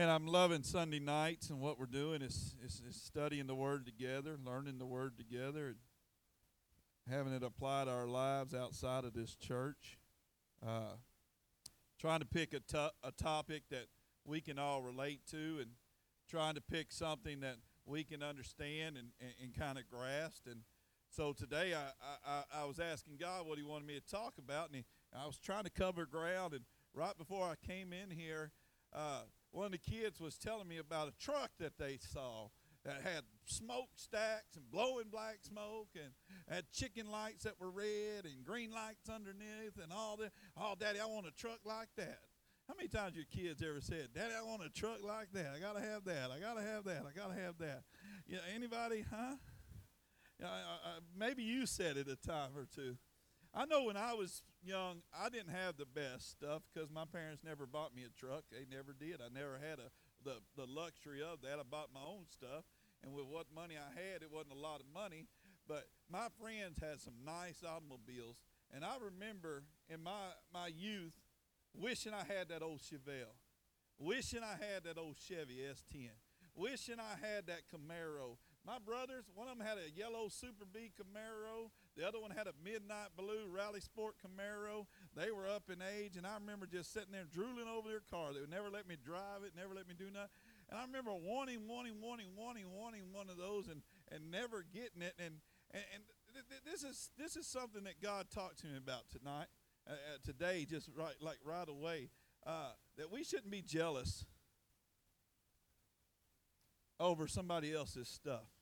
And I'm loving Sunday nights, and what we're doing is, is, is studying the Word together, learning the Word together, and having it apply to our lives outside of this church. Uh, trying to pick a, to- a topic that we can all relate to, and trying to pick something that we can understand and, and, and kind of grasp. And so today I, I, I was asking God what He wanted me to talk about, and he, I was trying to cover ground. And right before I came in here, uh, one of the kids was telling me about a truck that they saw that had smokestacks and blowing black smoke and had chicken lights that were red and green lights underneath and all that. Oh, Daddy, I want a truck like that. How many times your kids ever said, "Daddy, I want a truck like that. I gotta have that. I gotta have that. I gotta have that." Yeah, anybody, huh? Yeah, I, I, maybe you said it a time or two. I know when I was young, I didn't have the best stuff because my parents never bought me a truck. They never did. I never had a the the luxury of that. I bought my own stuff, and with what money I had, it wasn't a lot of money. But my friends had some nice automobiles, and I remember in my my youth wishing I had that old Chevelle, wishing I had that old Chevy S10, wishing I had that Camaro. My brothers, one of them had a yellow Super B Camaro. The other one had a midnight blue Rally Sport Camaro. They were up in age, and I remember just sitting there drooling over their car. They would never let me drive it, never let me do nothing. And I remember wanting, wanting, wanting, wanting, wanting one of those, and and never getting it. And and, and th- th- this is this is something that God talked to me about tonight, uh, uh, today, just right like right away. Uh, that we shouldn't be jealous over somebody else's stuff.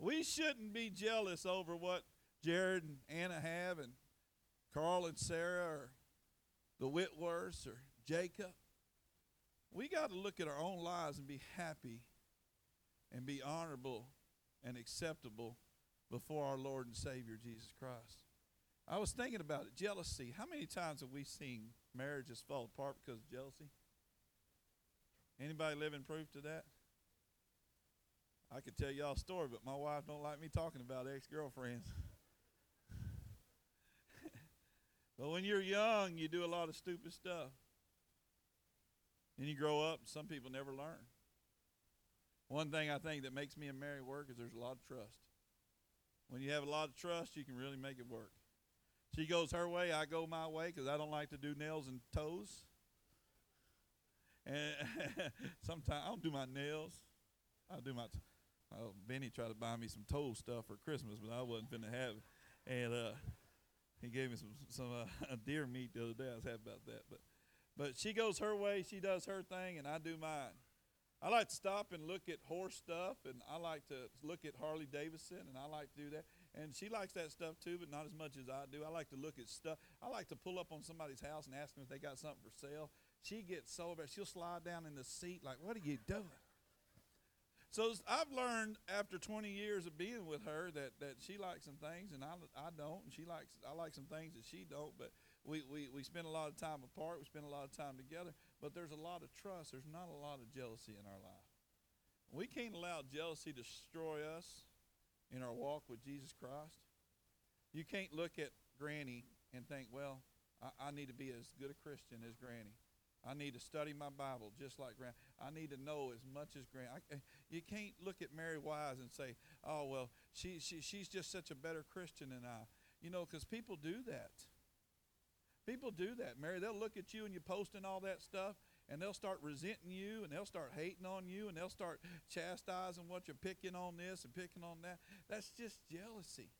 We shouldn't be jealous over what Jared and Anna have, and Carl and Sarah, or the Whitworths, or Jacob. We got to look at our own lives and be happy and be honorable and acceptable before our Lord and Savior Jesus Christ. I was thinking about it jealousy. How many times have we seen marriages fall apart because of jealousy? Anybody living proof to that? I could tell y'all a story, but my wife don't like me talking about ex-girlfriends. but when you're young, you do a lot of stupid stuff. Then you grow up, and some people never learn. One thing I think that makes me and Mary work is there's a lot of trust. When you have a lot of trust, you can really make it work. She goes her way, I go my way because I don't like to do nails and toes. And sometimes I don't do my nails. I do my. T- oh, Benny tried to buy me some toe stuff for Christmas, but I wasn't finna have it. And uh, he gave me some some uh, deer meat the other day. I was happy about that. But but she goes her way, she does her thing, and I do mine. I like to stop and look at horse stuff, and I like to look at Harley Davidson, and I like to do that. And she likes that stuff too, but not as much as I do. I like to look at stuff. I like to pull up on somebody's house and ask them if they got something for sale. She gets so bad. She'll slide down in the seat like, "What are you doing?" So I've learned after 20 years of being with her that, that she likes some things and I, I don't, and she likes I like some things that she don't. But we, we, we spend a lot of time apart. We spend a lot of time together. But there's a lot of trust. There's not a lot of jealousy in our life. We can't allow jealousy to destroy us in our walk with Jesus Christ. You can't look at Granny and think, well, I, I need to be as good a Christian as Granny. I need to study my Bible just like Granny. I need to know as much as Granny. I, eh, you can't look at Mary Wise and say, oh, well, she, she, she's just such a better Christian than I. You know, because people do that. People do that, Mary. They'll look at you and you're posting all that stuff, and they'll start resenting you, and they'll start hating on you, and they'll start chastising what you're picking on this and picking on that. That's just jealousy.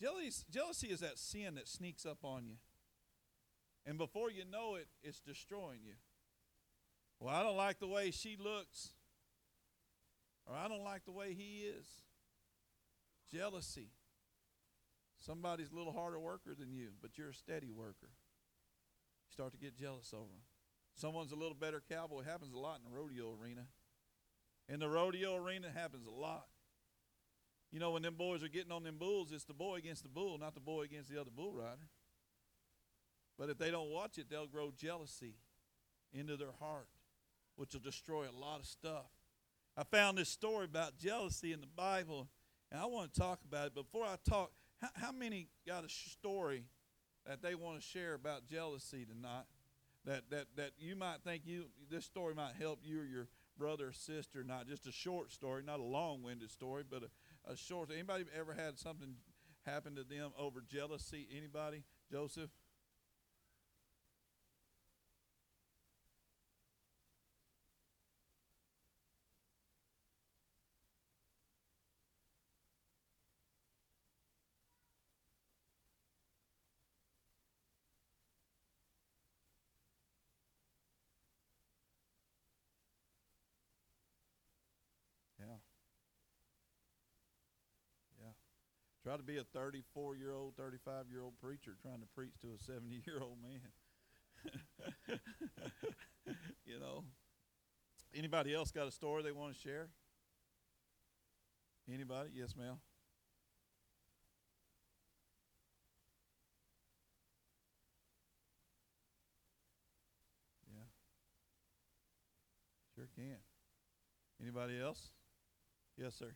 Jealousy, jealousy is that sin that sneaks up on you. And before you know it, it's destroying you. Well, I don't like the way she looks, or I don't like the way he is. Jealousy. Somebody's a little harder worker than you, but you're a steady worker. You start to get jealous over them. Someone's a little better cowboy. It happens a lot in the rodeo arena. In the rodeo arena, it happens a lot. You know, when them boys are getting on them bulls, it's the boy against the bull, not the boy against the other bull rider. But if they don't watch it, they'll grow jealousy into their heart, which will destroy a lot of stuff. I found this story about jealousy in the Bible, and I want to talk about it. Before I talk, how, how many got a story that they want to share about jealousy tonight? that that that you might think you this story might help you or your brother or sister. Not just a short story, not a long-winded story, but a, a short. Anybody ever had something happen to them over jealousy? Anybody? Joseph. Try to be a 34 year old, 35 year old preacher trying to preach to a 70 year old man. you know. Anybody else got a story they want to share? Anybody? Yes, ma'am. Yeah. Sure can. Anybody else? Yes, sir.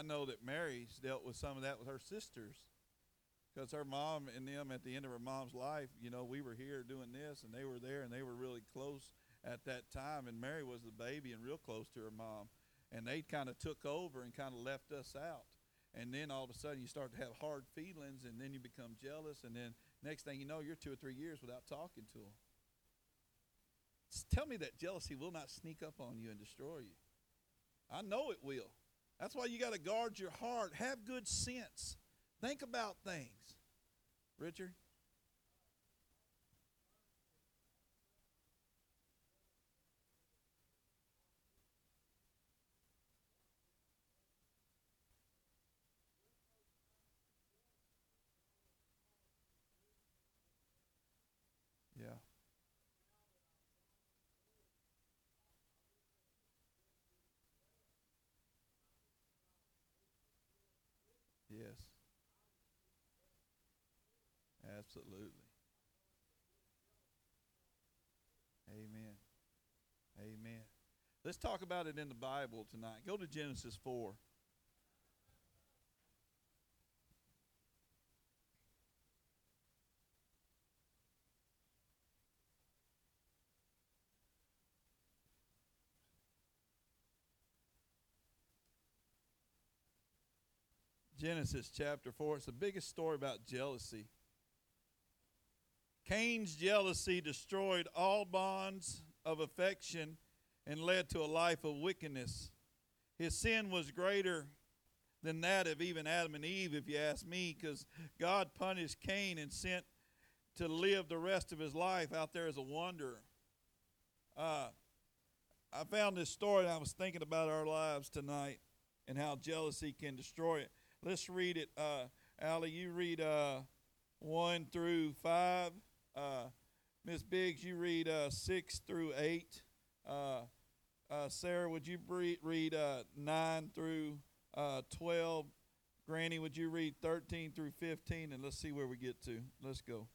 I know that Mary's dealt with some of that with her sisters because her mom and them at the end of her mom's life, you know, we were here doing this and they were there and they were really close at that time. And Mary was the baby and real close to her mom. And they kind of took over and kind of left us out. And then all of a sudden you start to have hard feelings and then you become jealous. And then next thing you know, you're two or three years without talking to them. Tell me that jealousy will not sneak up on you and destroy you. I know it will. That's why you got to guard your heart. Have good sense. Think about things. Richard? Absolutely. Amen. Amen. Let's talk about it in the Bible tonight. Go to Genesis 4. Genesis chapter 4. It's the biggest story about jealousy Cain's jealousy destroyed all bonds of affection and led to a life of wickedness. His sin was greater than that of even Adam and Eve, if you ask me, because God punished Cain and sent to live the rest of his life out there as a wanderer. Uh, I found this story and I was thinking about our lives tonight and how jealousy can destroy it. Let's read it. Uh, Allie, you read uh, 1 through 5. Uh, Miss Biggs, you read uh, 6 through 8. Uh, uh Sarah, would you read uh, 9 through uh, 12? Granny, would you read 13 through 15? And let's see where we get to. Let's go.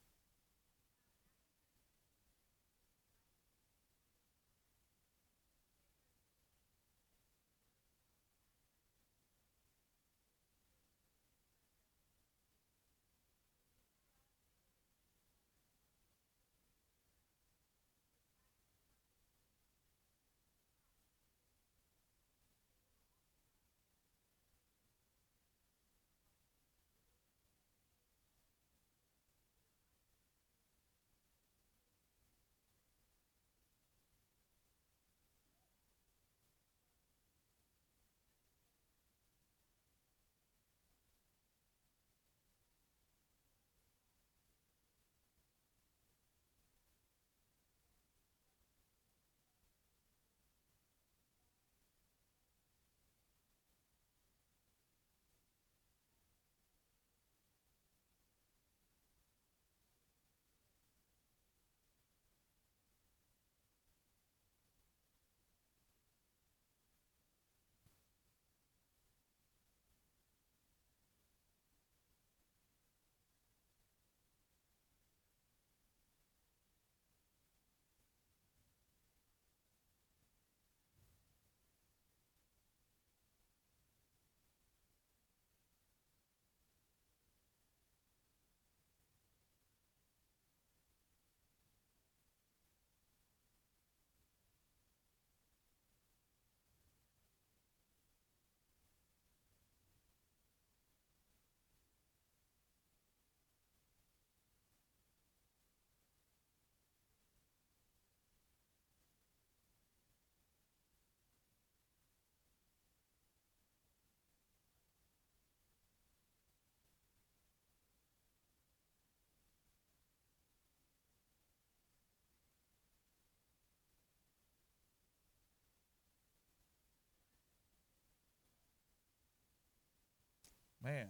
Man,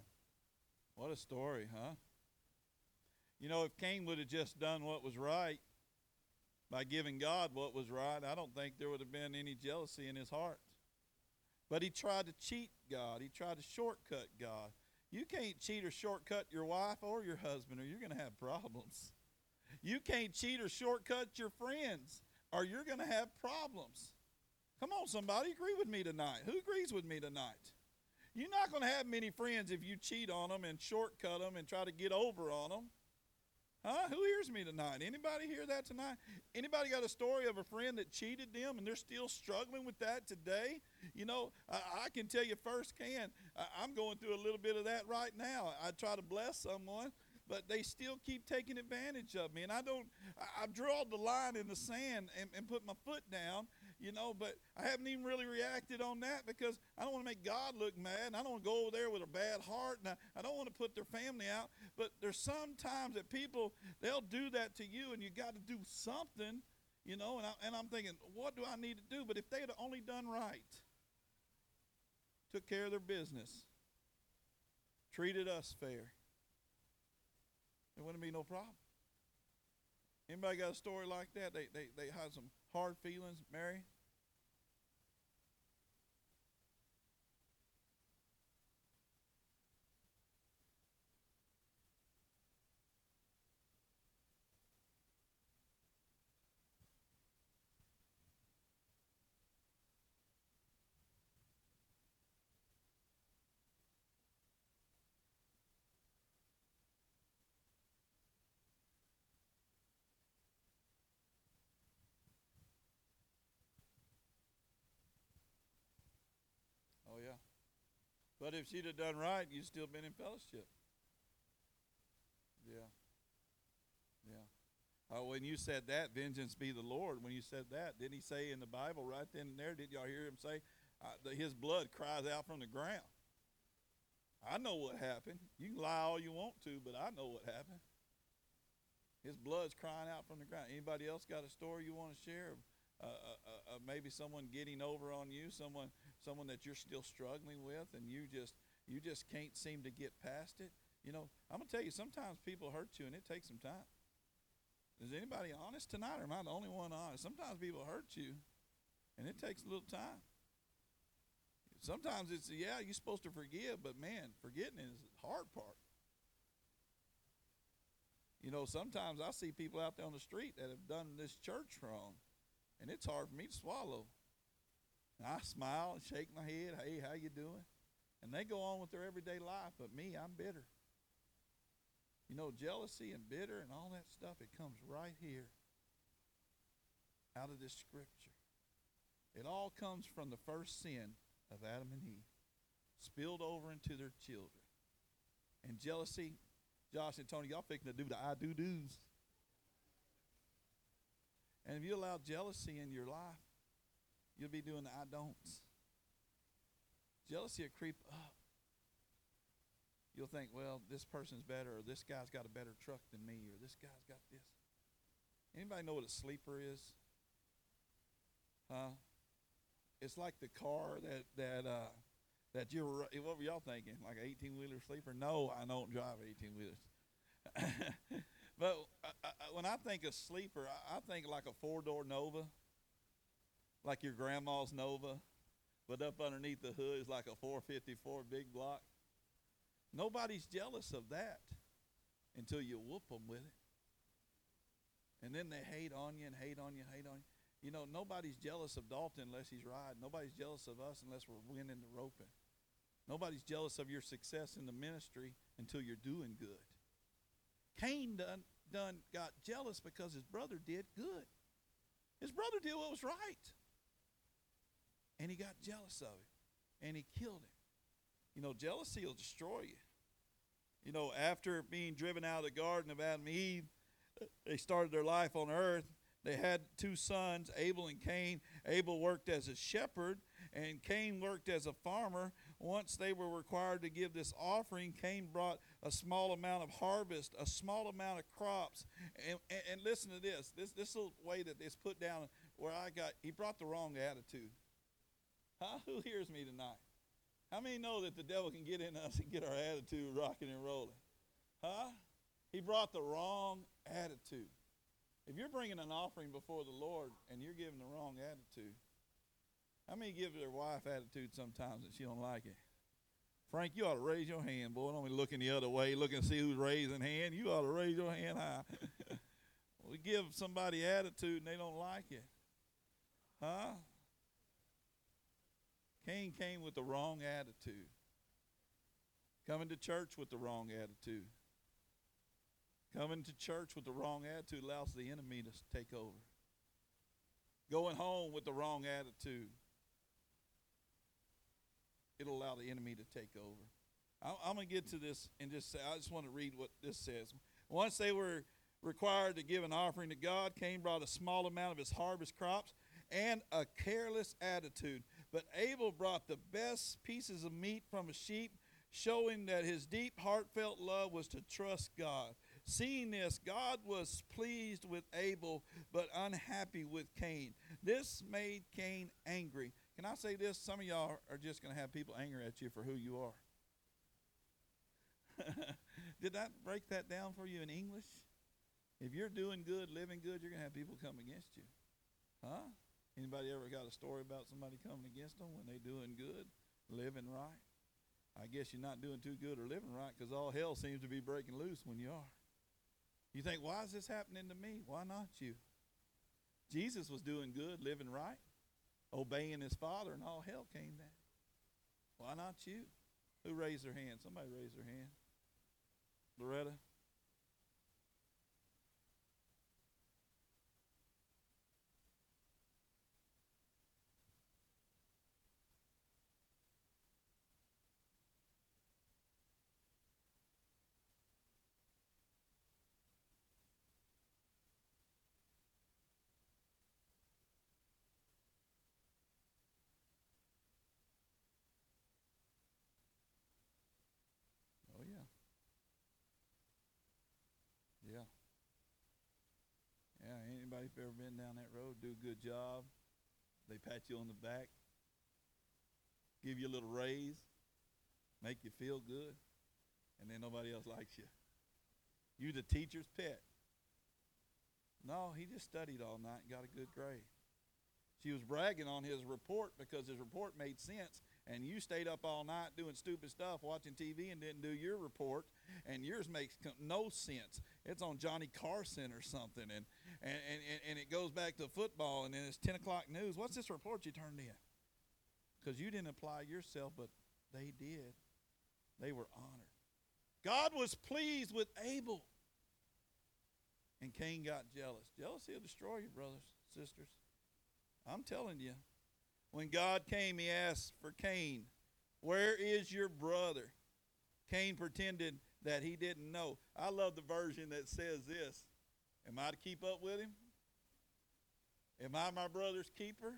what a story, huh? You know, if Cain would have just done what was right by giving God what was right, I don't think there would have been any jealousy in his heart. But he tried to cheat God, he tried to shortcut God. You can't cheat or shortcut your wife or your husband, or you're going to have problems. You can't cheat or shortcut your friends, or you're going to have problems. Come on, somebody, agree with me tonight. Who agrees with me tonight? You're not going to have many friends if you cheat on them and shortcut them and try to get over on them. Huh? Who hears me tonight? Anybody hear that tonight? Anybody got a story of a friend that cheated them and they're still struggling with that today? You know, I, I can tell you firsthand, I, I'm going through a little bit of that right now. I try to bless someone, but they still keep taking advantage of me. And I don't, I, I draw the line in the sand and, and put my foot down you know, but I haven't even really reacted on that because I don't want to make God look mad. And I don't want to go over there with a bad heart. And I, I don't want to put their family out. But there's some times that people, they'll do that to you and you got to do something, you know. And, I, and I'm thinking, what do I need to do? But if they had only done right, took care of their business, treated us fair, there wouldn't be no problem. Anybody got a story like that? They, they, they had some hard feelings, Mary? But if she'd have done right, you'd still been in fellowship. Yeah. Yeah. Uh, when you said that, vengeance be the Lord, when you said that, didn't he say in the Bible right then and there, did y'all hear him say, uh, his blood cries out from the ground? I know what happened. You can lie all you want to, but I know what happened. His blood's crying out from the ground. Anybody else got a story you want to share? Uh, uh, uh, maybe someone getting over on you, someone someone that you're still struggling with, and you just you just can't seem to get past it. You know, I'm gonna tell you, sometimes people hurt you, and it takes some time. Is anybody honest tonight, or am I the only one honest? Sometimes people hurt you, and it takes a little time. Sometimes it's yeah, you're supposed to forgive, but man, forgetting is the hard part. You know, sometimes I see people out there on the street that have done this church wrong and it's hard for me to swallow. And I smile and shake my head, hey, how you doing? And they go on with their everyday life, but me, I'm bitter. You know, jealousy and bitter and all that stuff, it comes right here out of this scripture. It all comes from the first sin of Adam and Eve, spilled over into their children. And jealousy, Josh and Tony, y'all fixing to do the I do do's. And if you allow jealousy in your life, you'll be doing the I don'ts. Jealousy will creep up. You'll think, well, this person's better, or this guy's got a better truck than me, or this guy's got this. Anybody know what a sleeper is? Huh? It's like the car that that uh, that you're. What were y'all thinking? Like an 18 wheeler sleeper? No, I don't drive 18 wheelers. But uh, uh, when I think of sleeper, I, I think like a four door Nova, like your grandma's Nova, but up underneath the hood is like a 454 big block. Nobody's jealous of that until you whoop them with it. And then they hate on you and hate on you and hate on you. You know, nobody's jealous of Dalton unless he's riding. Nobody's jealous of us unless we're winning the roping. Nobody's jealous of your success in the ministry until you're doing good. Cain done, done got jealous because his brother did good. His brother did what was right. And he got jealous of him. And he killed him. You know, jealousy will destroy you. You know, after being driven out of the Garden of Adam and Eve, they started their life on earth. They had two sons, Abel and Cain. Abel worked as a shepherd, and Cain worked as a farmer. Once they were required to give this offering, Cain brought a small amount of harvest, a small amount of crops. And, and, and listen to this. This this little way that it's put down where I got he brought the wrong attitude. Huh? Who hears me tonight? How many know that the devil can get in us and get our attitude rocking and rolling? Huh? He brought the wrong attitude. If you're bringing an offering before the Lord and you're giving the wrong attitude, how many give their wife attitude sometimes and she don't like it? Frank, you ought to raise your hand, boy. Don't be looking the other way, looking to see who's raising hand. You ought to raise your hand high. we give somebody attitude and they don't like it. Huh? Cain came with the wrong attitude. Coming to church with the wrong attitude. Coming to church with the wrong attitude allows the enemy to take over. Going home with the wrong attitude, it'll allow the enemy to take over. I'm going to get to this and just say, I just want to read what this says. Once they were required to give an offering to God, Cain brought a small amount of his harvest crops and a careless attitude. But Abel brought the best pieces of meat from a sheep, showing that his deep, heartfelt love was to trust God. Seeing this, God was pleased with Abel, but unhappy with Cain. This made Cain angry. Can I say this? Some of y'all are just going to have people angry at you for who you are. Did that break that down for you in English? If you're doing good, living good, you're going to have people come against you. Huh? Anybody ever got a story about somebody coming against them when they doing good, living right? I guess you're not doing too good or living right because all hell seems to be breaking loose when you are. You think, why is this happening to me? Why not you? Jesus was doing good, living right, obeying his Father, and all hell came down. Why not you? Who raised their hand? Somebody raised their hand. Loretta? Anybody ever been down that road, do a good job, they pat you on the back, give you a little raise, make you feel good, and then nobody else likes you. You the teacher's pet. No, he just studied all night and got a good grade. She was bragging on his report because his report made sense and you stayed up all night doing stupid stuff, watching TV, and didn't do your report, and yours makes no sense. It's on Johnny Carson or something, and and and, and it goes back to football, and then it's ten o'clock news. What's this report you turned in? Because you didn't apply yourself, but they did. They were honored. God was pleased with Abel. And Cain got jealous. Jealousy will destroy you, brothers, sisters. I'm telling you. When God came, he asked for Cain, Where is your brother? Cain pretended that he didn't know. I love the version that says this Am I to keep up with him? Am I my brother's keeper?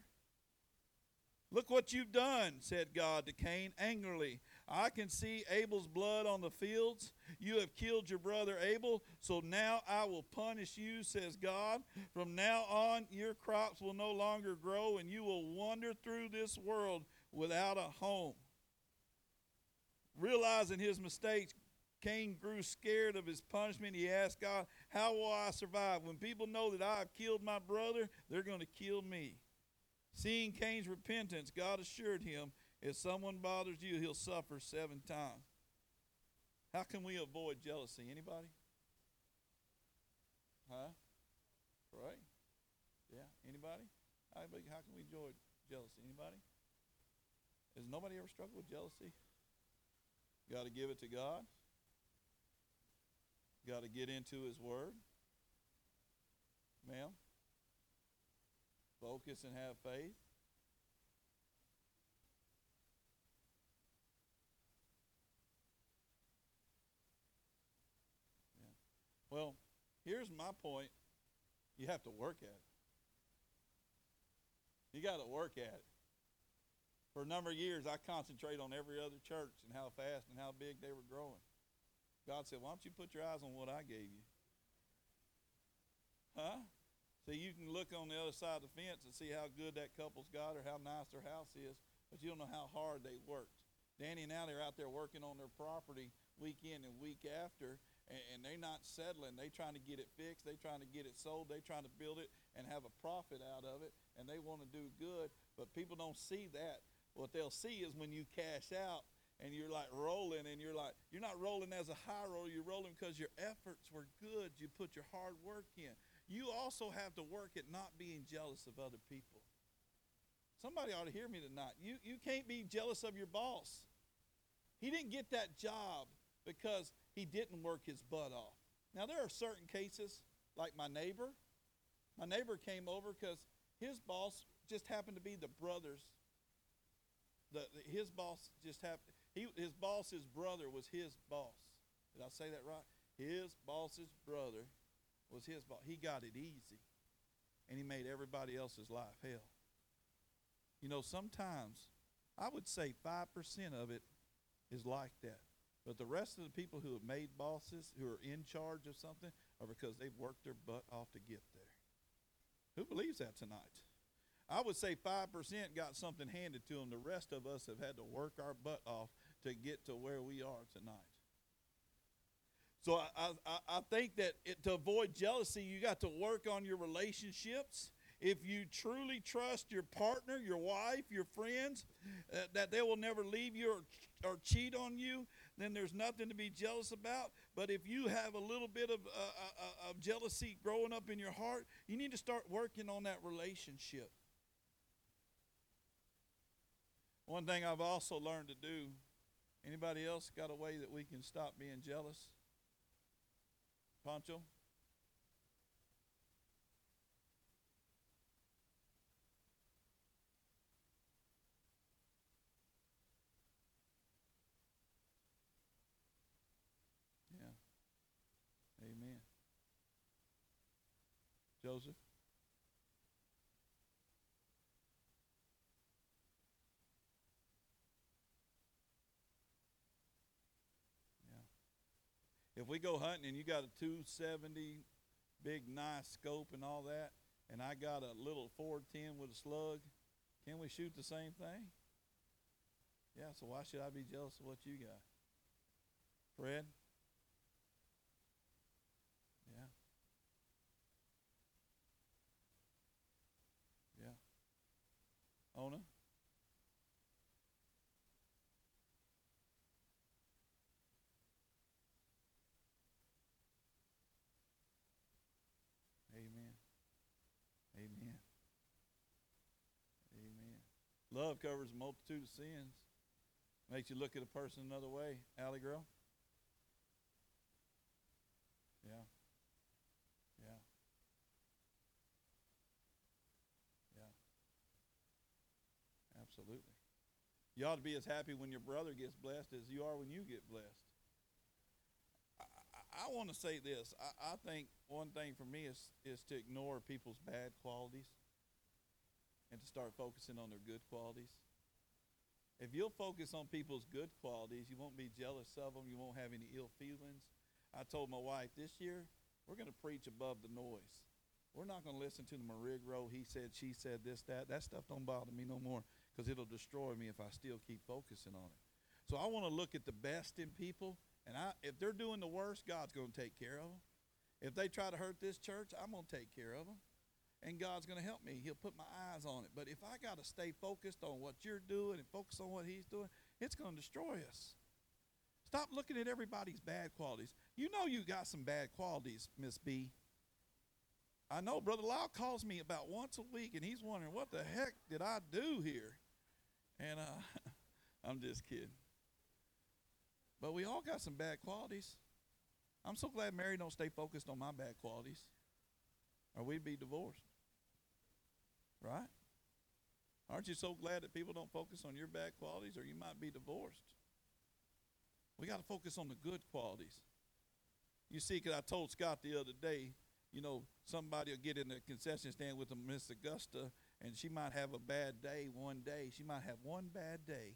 Look what you've done, said God to Cain angrily. I can see Abel's blood on the fields. You have killed your brother Abel, so now I will punish you, says God. From now on, your crops will no longer grow, and you will wander through this world without a home. Realizing his mistakes, Cain grew scared of his punishment. He asked God, How will I survive? When people know that I have killed my brother, they're going to kill me. Seeing Cain's repentance, God assured him if someone bothers you, he'll suffer seven times. How can we avoid jealousy? Anybody? Huh? Right? Yeah. Anybody? How, can we avoid jealousy? Anybody? Has nobody ever struggled with jealousy? Got to give it to God. Got to get into His Word. Ma'am? Focus and have faith. Well, here's my point. You have to work at it. You got to work at it. For a number of years, I concentrate on every other church and how fast and how big they were growing. God said, Why don't you put your eyes on what I gave you? Huh? So you can look on the other side of the fence and see how good that couple's got or how nice their house is, but you don't know how hard they worked. Danny and are out there working on their property week in and week after, and, and they're not settling. They're trying to get it fixed. They're trying to get it sold. They're trying to build it and have a profit out of it, and they want to do good. But people don't see that. What they'll see is when you cash out and you're like rolling, and you're like, you're not rolling as a high roller. You're rolling because your efforts were good. You put your hard work in. You also have to work at not being jealous of other people. Somebody ought to hear me tonight. You, you can't be jealous of your boss. He didn't get that job because he didn't work his butt off. Now, there are certain cases, like my neighbor. My neighbor came over because his boss just happened to be the brother's. The, the, his boss just happened. He, his boss's brother was his boss. Did I say that right? His boss's brother was his boss. He got it easy, and he made everybody else's life hell. You know, sometimes I would say 5% of it is like that. But the rest of the people who have made bosses, who are in charge of something, are because they've worked their butt off to get there. Who believes that tonight? I would say 5% got something handed to them. The rest of us have had to work our butt off to get to where we are tonight. So I, I, I think that it, to avoid jealousy, you got to work on your relationships if you truly trust your partner, your wife, your friends, uh, that they will never leave you or, or cheat on you, then there's nothing to be jealous about. But if you have a little bit of, uh, uh, uh, of jealousy growing up in your heart, you need to start working on that relationship. One thing I've also learned to do, anybody else got a way that we can stop being jealous? Pancho? Amen, Joseph? If we go hunting and you got a 270 big nice scope and all that, and I got a little 410 with a slug, can we shoot the same thing? Yeah, so why should I be jealous of what you got? Fred? Yeah. Yeah. Ona? Amen. Amen. Amen. Love covers a multitude of sins. Makes you look at a person another way. Allie girl? Yeah. Yeah. Yeah. Absolutely. You ought to be as happy when your brother gets blessed as you are when you get blessed. I, I, I want to say this. I, I think one thing for me is, is to ignore people's bad qualities and to start focusing on their good qualities. If you'll focus on people's good qualities, you won't be jealous of them. You won't have any ill feelings. I told my wife this year, we're going to preach above the noise. We're not going to listen to the Marigro. He said, she said, this, that. That stuff don't bother me no more because it'll destroy me if I still keep focusing on it. So I want to look at the best in people, and I, if they're doing the worst, God's going to take care of them. If they try to hurt this church, I'm going to take care of them. And God's going to help me. He'll put my eyes on it. But if I got to stay focused on what you're doing and focus on what He's doing, it's going to destroy us. Stop looking at everybody's bad qualities. You know you got some bad qualities, Miss B. I know Brother Lyle calls me about once a week, and he's wondering, what the heck did I do here? And uh, I'm just kidding. But we all got some bad qualities. I'm so glad Mary don't stay focused on my bad qualities, or we'd be divorced. Right? Aren't you so glad that people don't focus on your bad qualities, or you might be divorced? We got to focus on the good qualities. You see, because I told Scott the other day, you know, somebody will get in the concession stand with a Miss Augusta, and she might have a bad day one day. She might have one bad day,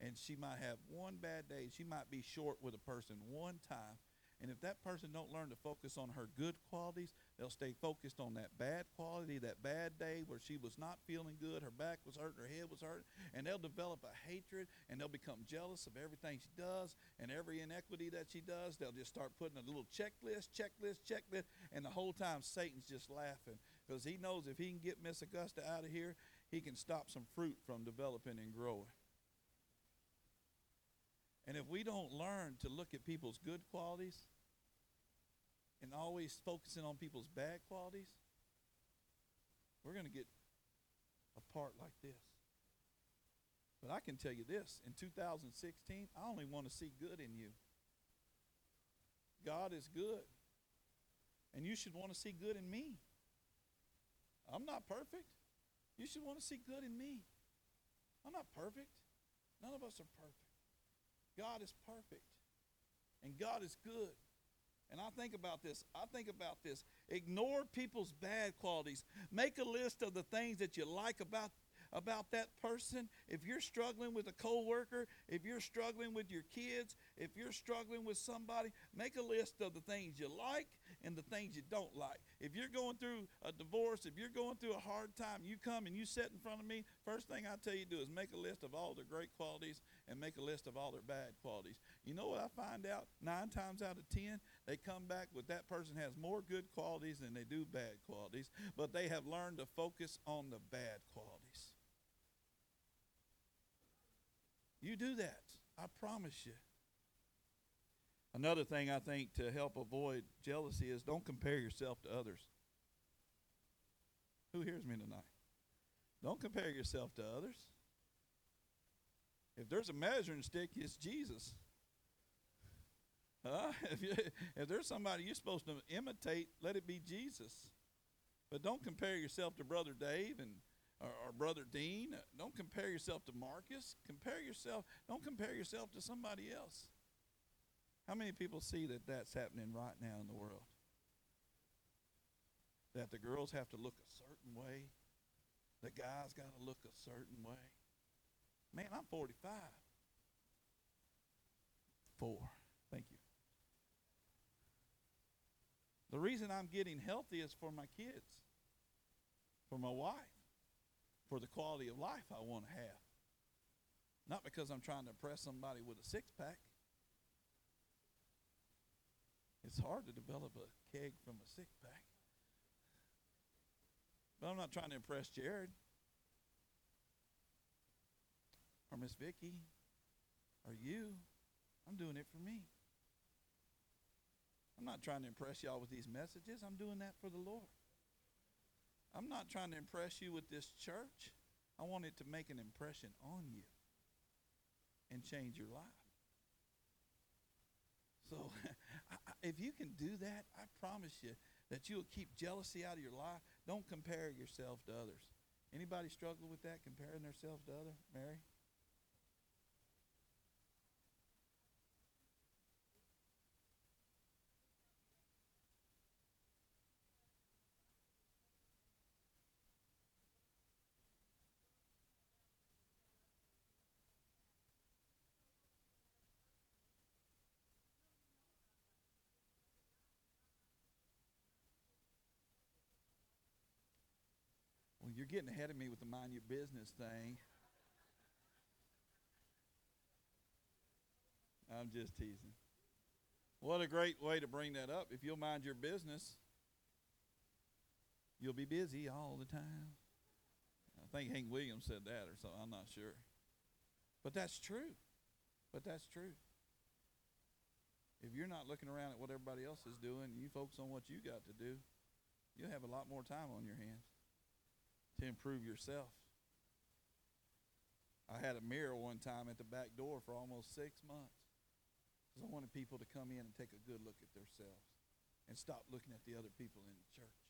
and she might have one bad day. She might be short with a person one time, And if that person don't learn to focus on her good qualities, they'll stay focused on that bad quality, that bad day where she was not feeling good, her back was hurting, her head was hurting, and they'll develop a hatred and they'll become jealous of everything she does and every inequity that she does. They'll just start putting a little checklist, checklist, checklist, and the whole time Satan's just laughing because he knows if he can get Miss Augusta out of here, he can stop some fruit from developing and growing. And if we don't learn to look at people's good qualities and always focusing on people's bad qualities, we're going to get a part like this. But I can tell you this in 2016, I only want to see good in you. God is good. And you should want to see good in me. I'm not perfect. You should want to see good in me. I'm not perfect. None of us are perfect. God is perfect. And God is good. And I think about this. I think about this. Ignore people's bad qualities. Make a list of the things that you like about about that person, if you're struggling with a coworker, if you're struggling with your kids, if you're struggling with somebody, make a list of the things you like and the things you don't like. If you're going through a divorce, if you're going through a hard time, you come and you sit in front of me, first thing I tell you to do is make a list of all their great qualities and make a list of all their bad qualities. You know what I find out? Nine times out of ten, they come back with that person has more good qualities than they do bad qualities, but they have learned to focus on the bad qualities. You do that. I promise you. Another thing I think to help avoid jealousy is don't compare yourself to others. Who hears me tonight? Don't compare yourself to others. If there's a measuring stick, it's Jesus. Huh? If, you, if there's somebody you're supposed to imitate, let it be Jesus. But don't compare yourself to Brother Dave and or, or Brother Dean. Don't compare yourself to Marcus. Compare yourself. Don't compare yourself to somebody else. How many people see that that's happening right now in the world? That the girls have to look a certain way, the guys got to look a certain way. Man, I'm 45. Four. Thank you. The reason I'm getting healthy is for my kids, for my wife for the quality of life I want to have. Not because I'm trying to impress somebody with a six pack. It's hard to develop a keg from a six pack. But I'm not trying to impress Jared or Miss Vicky or you. I'm doing it for me. I'm not trying to impress y'all with these messages. I'm doing that for the Lord. I'm not trying to impress you with this church. I want it to make an impression on you and change your life. So, if you can do that, I promise you that you'll keep jealousy out of your life. Don't compare yourself to others. Anybody struggle with that, comparing themselves to others? Mary? You're getting ahead of me with the mind your business thing. I'm just teasing. What a great way to bring that up. If you'll mind your business, you'll be busy all the time. I think Hank Williams said that or something. I'm not sure. But that's true. But that's true. If you're not looking around at what everybody else is doing, you focus on what you got to do, you'll have a lot more time on your hands to improve yourself. I had a mirror one time at the back door for almost six months because I wanted people to come in and take a good look at themselves and stop looking at the other people in the church.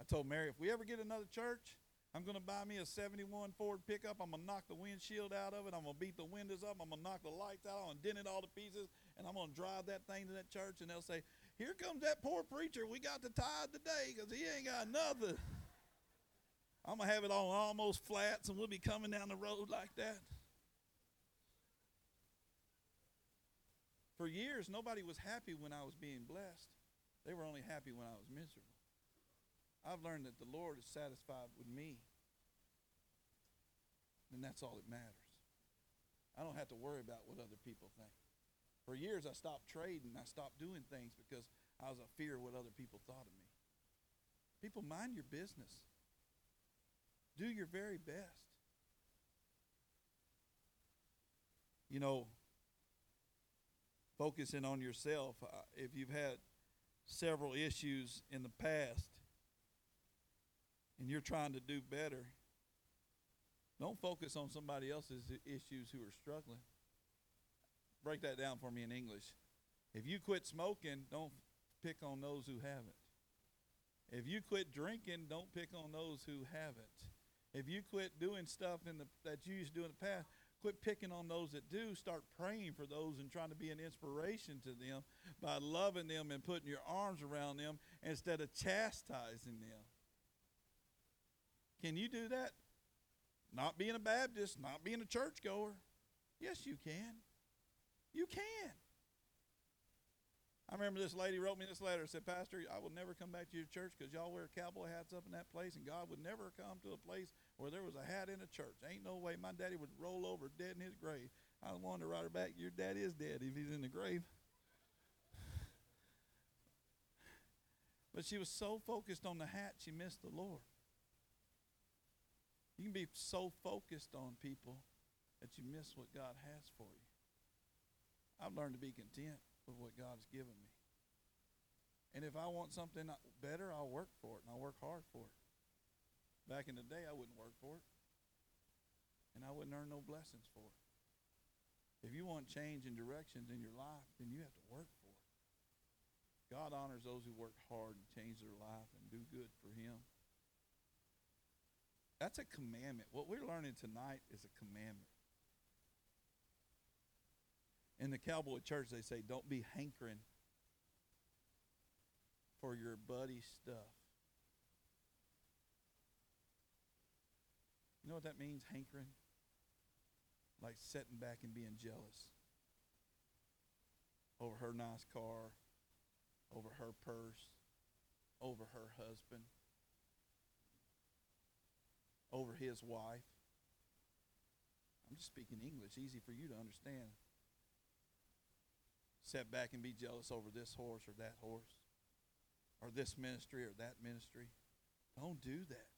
I told Mary, if we ever get another church, I'm going to buy me a 71 Ford pickup. I'm going to knock the windshield out of it. I'm going to beat the windows up. I'm going to knock the lights out. I'm going to dent it all to pieces. And I'm going to drive that thing to that church. And they'll say, Here comes that poor preacher. We got the tithe today because he ain't got nothing. I'm going to have it on almost flats, and we'll be coming down the road like that. For years, nobody was happy when I was being blessed. They were only happy when I was miserable. I've learned that the Lord is satisfied with me. And that's all that matters. I don't have to worry about what other people think. For years, I stopped trading. I stopped doing things because I was a fear of what other people thought of me. People, mind your business. Do your very best. You know, focusing on yourself. Uh, if you've had several issues in the past and you're trying to do better, don't focus on somebody else's issues who are struggling. Break that down for me in English. If you quit smoking, don't pick on those who haven't. If you quit drinking, don't pick on those who haven't. If you quit doing stuff in the, that you used to do in the past, quit picking on those that do. Start praying for those and trying to be an inspiration to them by loving them and putting your arms around them instead of chastising them. Can you do that? Not being a Baptist, not being a churchgoer. Yes, you can. You can. I remember this lady wrote me this letter. Said, Pastor, I will never come back to your church because y'all wear cowboy hats up in that place, and God would never come to a place where there was a hat in a church. Ain't no way. My daddy would roll over dead in his grave. I wanted to write her back, Your dad is dead if he's in the grave. but she was so focused on the hat, she missed the Lord. You can be so focused on people that you miss what God has for you. I've learned to be content with what God's given me. And if I want something better, I'll work for it, and I'll work hard for it. Back in the day, I wouldn't work for it, and I wouldn't earn no blessings for it. If you want change and directions in your life, then you have to work for it. God honors those who work hard and change their life and do good for Him. That's a commandment. What we're learning tonight is a commandment in the cowboy church, they say, don't be hankering for your buddy stuff. You know what that means, hankering? Like sitting back and being jealous over her nice car, over her purse, over her husband, over his wife. I'm just speaking English, easy for you to understand sit back and be jealous over this horse or that horse or this ministry or that ministry. Don't do that.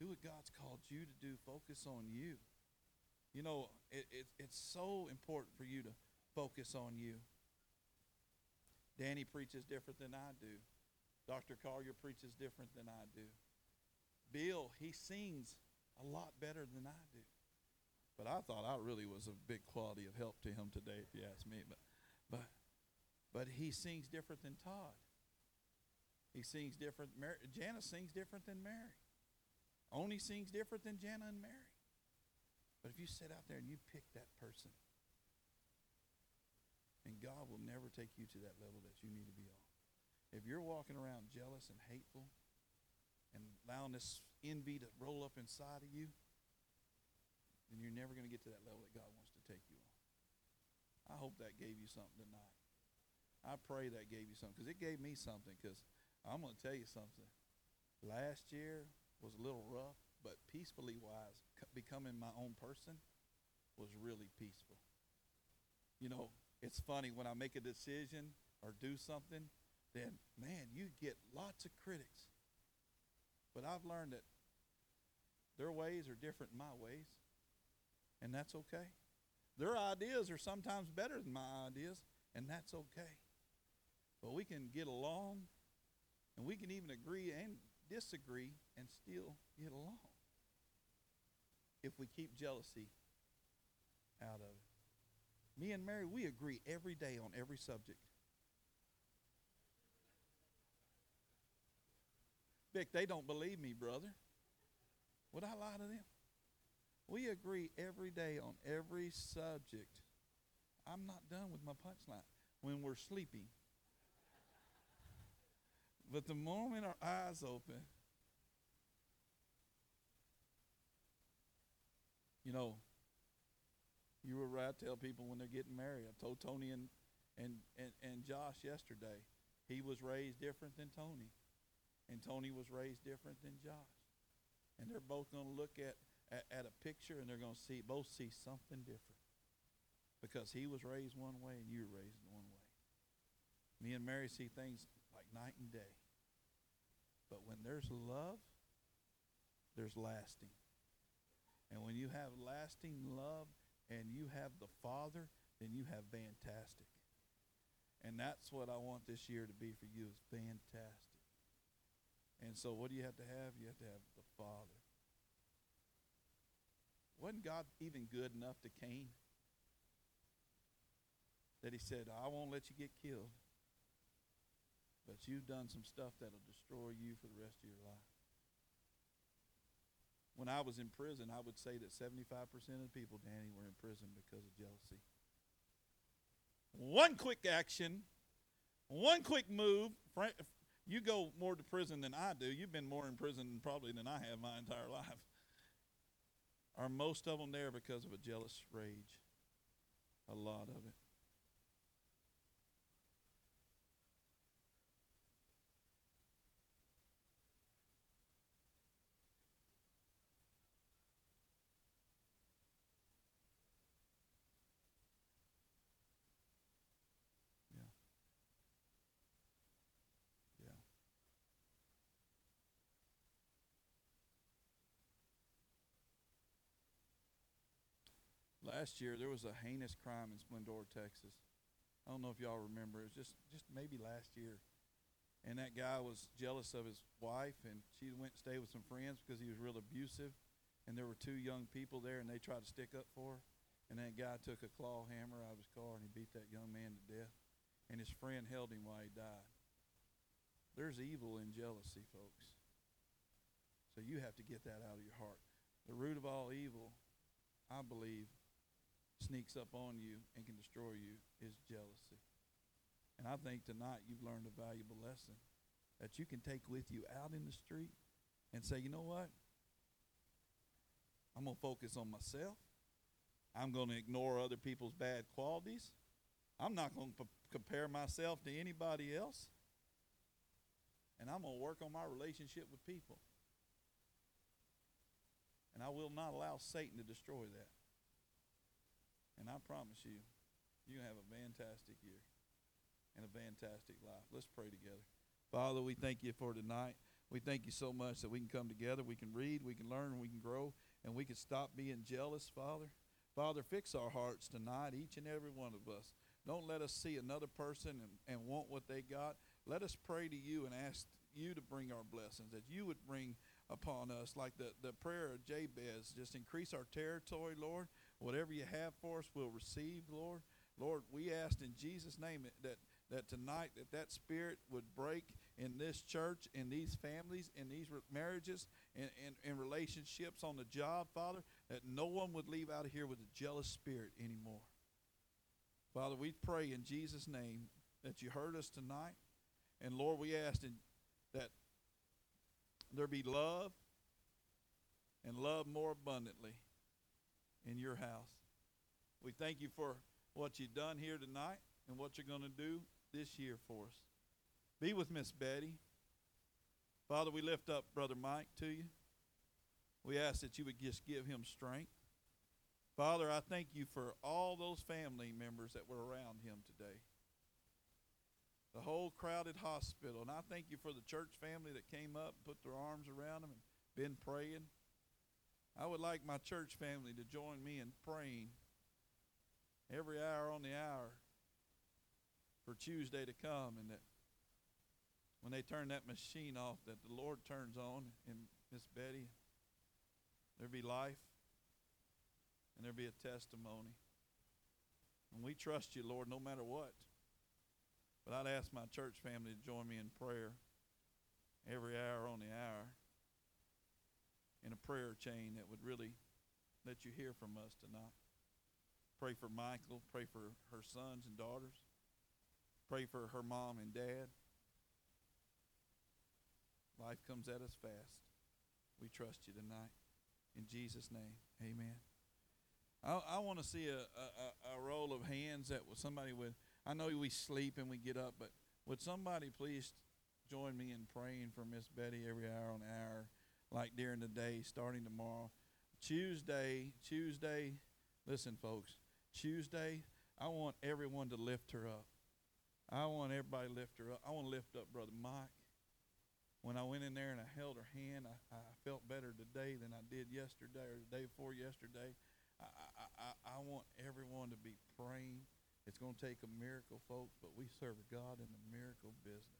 Do what God's called you to do. Focus on you. You know, it, it, it's so important for you to focus on you. Danny preaches different than I do. Dr. Collier preaches different than I do. Bill, he sings a lot better than I do. But I thought I really was a big quality of help to him today, if you ask me. But but but he sings different than Todd. He sings different. Mary, Jana sings different than Mary. Oni sings different than Jana and Mary. But if you sit out there and you pick that person, and God will never take you to that level that you need to be on. If you're walking around jealous and hateful and allowing this envy to roll up inside of you, then you're never going to get to that level that God wants to take you on. I hope that gave you something tonight. I pray that gave you something because it gave me something. Because I'm going to tell you something. Last year was a little rough, but peacefully wise, becoming my own person was really peaceful. You know, it's funny when I make a decision or do something, then man, you get lots of critics. But I've learned that their ways are different than my ways, and that's okay. Their ideas are sometimes better than my ideas, and that's okay. But we can get along, and we can even agree and disagree and still get along if we keep jealousy out of it. Me and Mary, we agree every day on every subject. Vic, they don't believe me, brother. Would I lie to them? We agree every day on every subject. I'm not done with my punchline when we're sleeping. But the moment our eyes open, you know, You were right. Tell people when they're getting married. I told Tony and, and, and, and Josh yesterday, he was raised different than Tony. And Tony was raised different than Josh. And they're both going to look at, at, at a picture and they're going to see both see something different. Because he was raised one way and you were raised one way. Me and Mary see things like night and day. But when there's love, there's lasting. And when you have lasting love and you have the Father, then you have fantastic. And that's what I want this year to be for you is fantastic. And so what do you have to have? You have to have the Father. Wasn't God even good enough to Cain? That he said, I won't let you get killed. But you've done some stuff that'll destroy you for the rest of your life. When I was in prison, I would say that 75% of the people, Danny, were in prison because of jealousy. One quick action, one quick move. You go more to prison than I do. You've been more in prison probably than I have my entire life. Are most of them there because of a jealous rage? A lot of it. Last year there was a heinous crime in Splendora, Texas. I don't know if y'all remember. It was just just maybe last year. And that guy was jealous of his wife, and she went and stayed with some friends because he was real abusive. And there were two young people there, and they tried to stick up for her. And that guy took a claw hammer out of his car and he beat that young man to death. And his friend held him while he died. There's evil in jealousy, folks. So you have to get that out of your heart. The root of all evil, I believe, sneaks up on you and can destroy you is jealousy. And I think tonight you've learned a valuable lesson that you can take with you out in the street and say, you know what? I'm going to focus on myself. I'm going to ignore other people's bad qualities. I'm not going to p- compare myself to anybody else. And I'm going to work on my relationship with people. And I will not allow Satan to destroy that. And I promise you, you have a fantastic year and a fantastic life. Let's pray together. Father, we thank you for tonight. We thank you so much that we can come together, we can read, we can learn, we can grow, and we can stop being jealous, Father. Father, fix our hearts tonight, each and every one of us. Don't let us see another person and, and want what they got. Let us pray to you and ask you to bring our blessings, that you would bring upon us, like the, the prayer of Jabez. Just increase our territory, Lord. Whatever you have for us, we'll receive, Lord. Lord, we asked in Jesus' name that that tonight that that spirit would break in this church, in these families, in these marriages, in, in, in relationships on the job, Father, that no one would leave out of here with a jealous spirit anymore. Father, we pray in Jesus' name that you heard us tonight. And Lord, we ask in, that there be love and love more abundantly in your house. We thank you for what you've done here tonight and what you're going to do this year for us. Be with Miss Betty. Father, we lift up Brother Mike to you. We ask that you would just give him strength. Father, I thank you for all those family members that were around him today. The whole crowded hospital. And I thank you for the church family that came up put their arms around him and been praying. I would like my church family to join me in praying every hour on the hour for Tuesday to come and that when they turn that machine off that the Lord turns on in Miss Betty there be life and there be a testimony. And we trust you, Lord, no matter what. But I'd ask my church family to join me in prayer every hour on the hour in a prayer chain that would really let you hear from us tonight. Pray for Michael. Pray for her sons and daughters. Pray for her mom and dad. Life comes at us fast. We trust you tonight. In Jesus' name, amen. I, I want to see a, a, a, roll of hands that was somebody with. I know we sleep and we get up, but would somebody please join me in praying for Miss Betty every hour on hour, like during the day, starting tomorrow? Tuesday, Tuesday, listen, folks, Tuesday, I want everyone to lift her up. I want everybody to lift her up. I want to lift up Brother Mike. When I went in there and I held her hand, I, I felt better today than I did yesterday or the day before yesterday. I, I, I, I want everyone to be praying. It's going to take a miracle, folks, but we serve God in the miracle business.